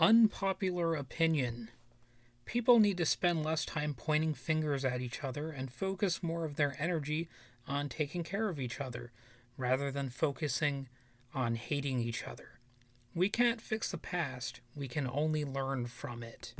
Unpopular opinion. People need to spend less time pointing fingers at each other and focus more of their energy on taking care of each other rather than focusing on hating each other. We can't fix the past, we can only learn from it.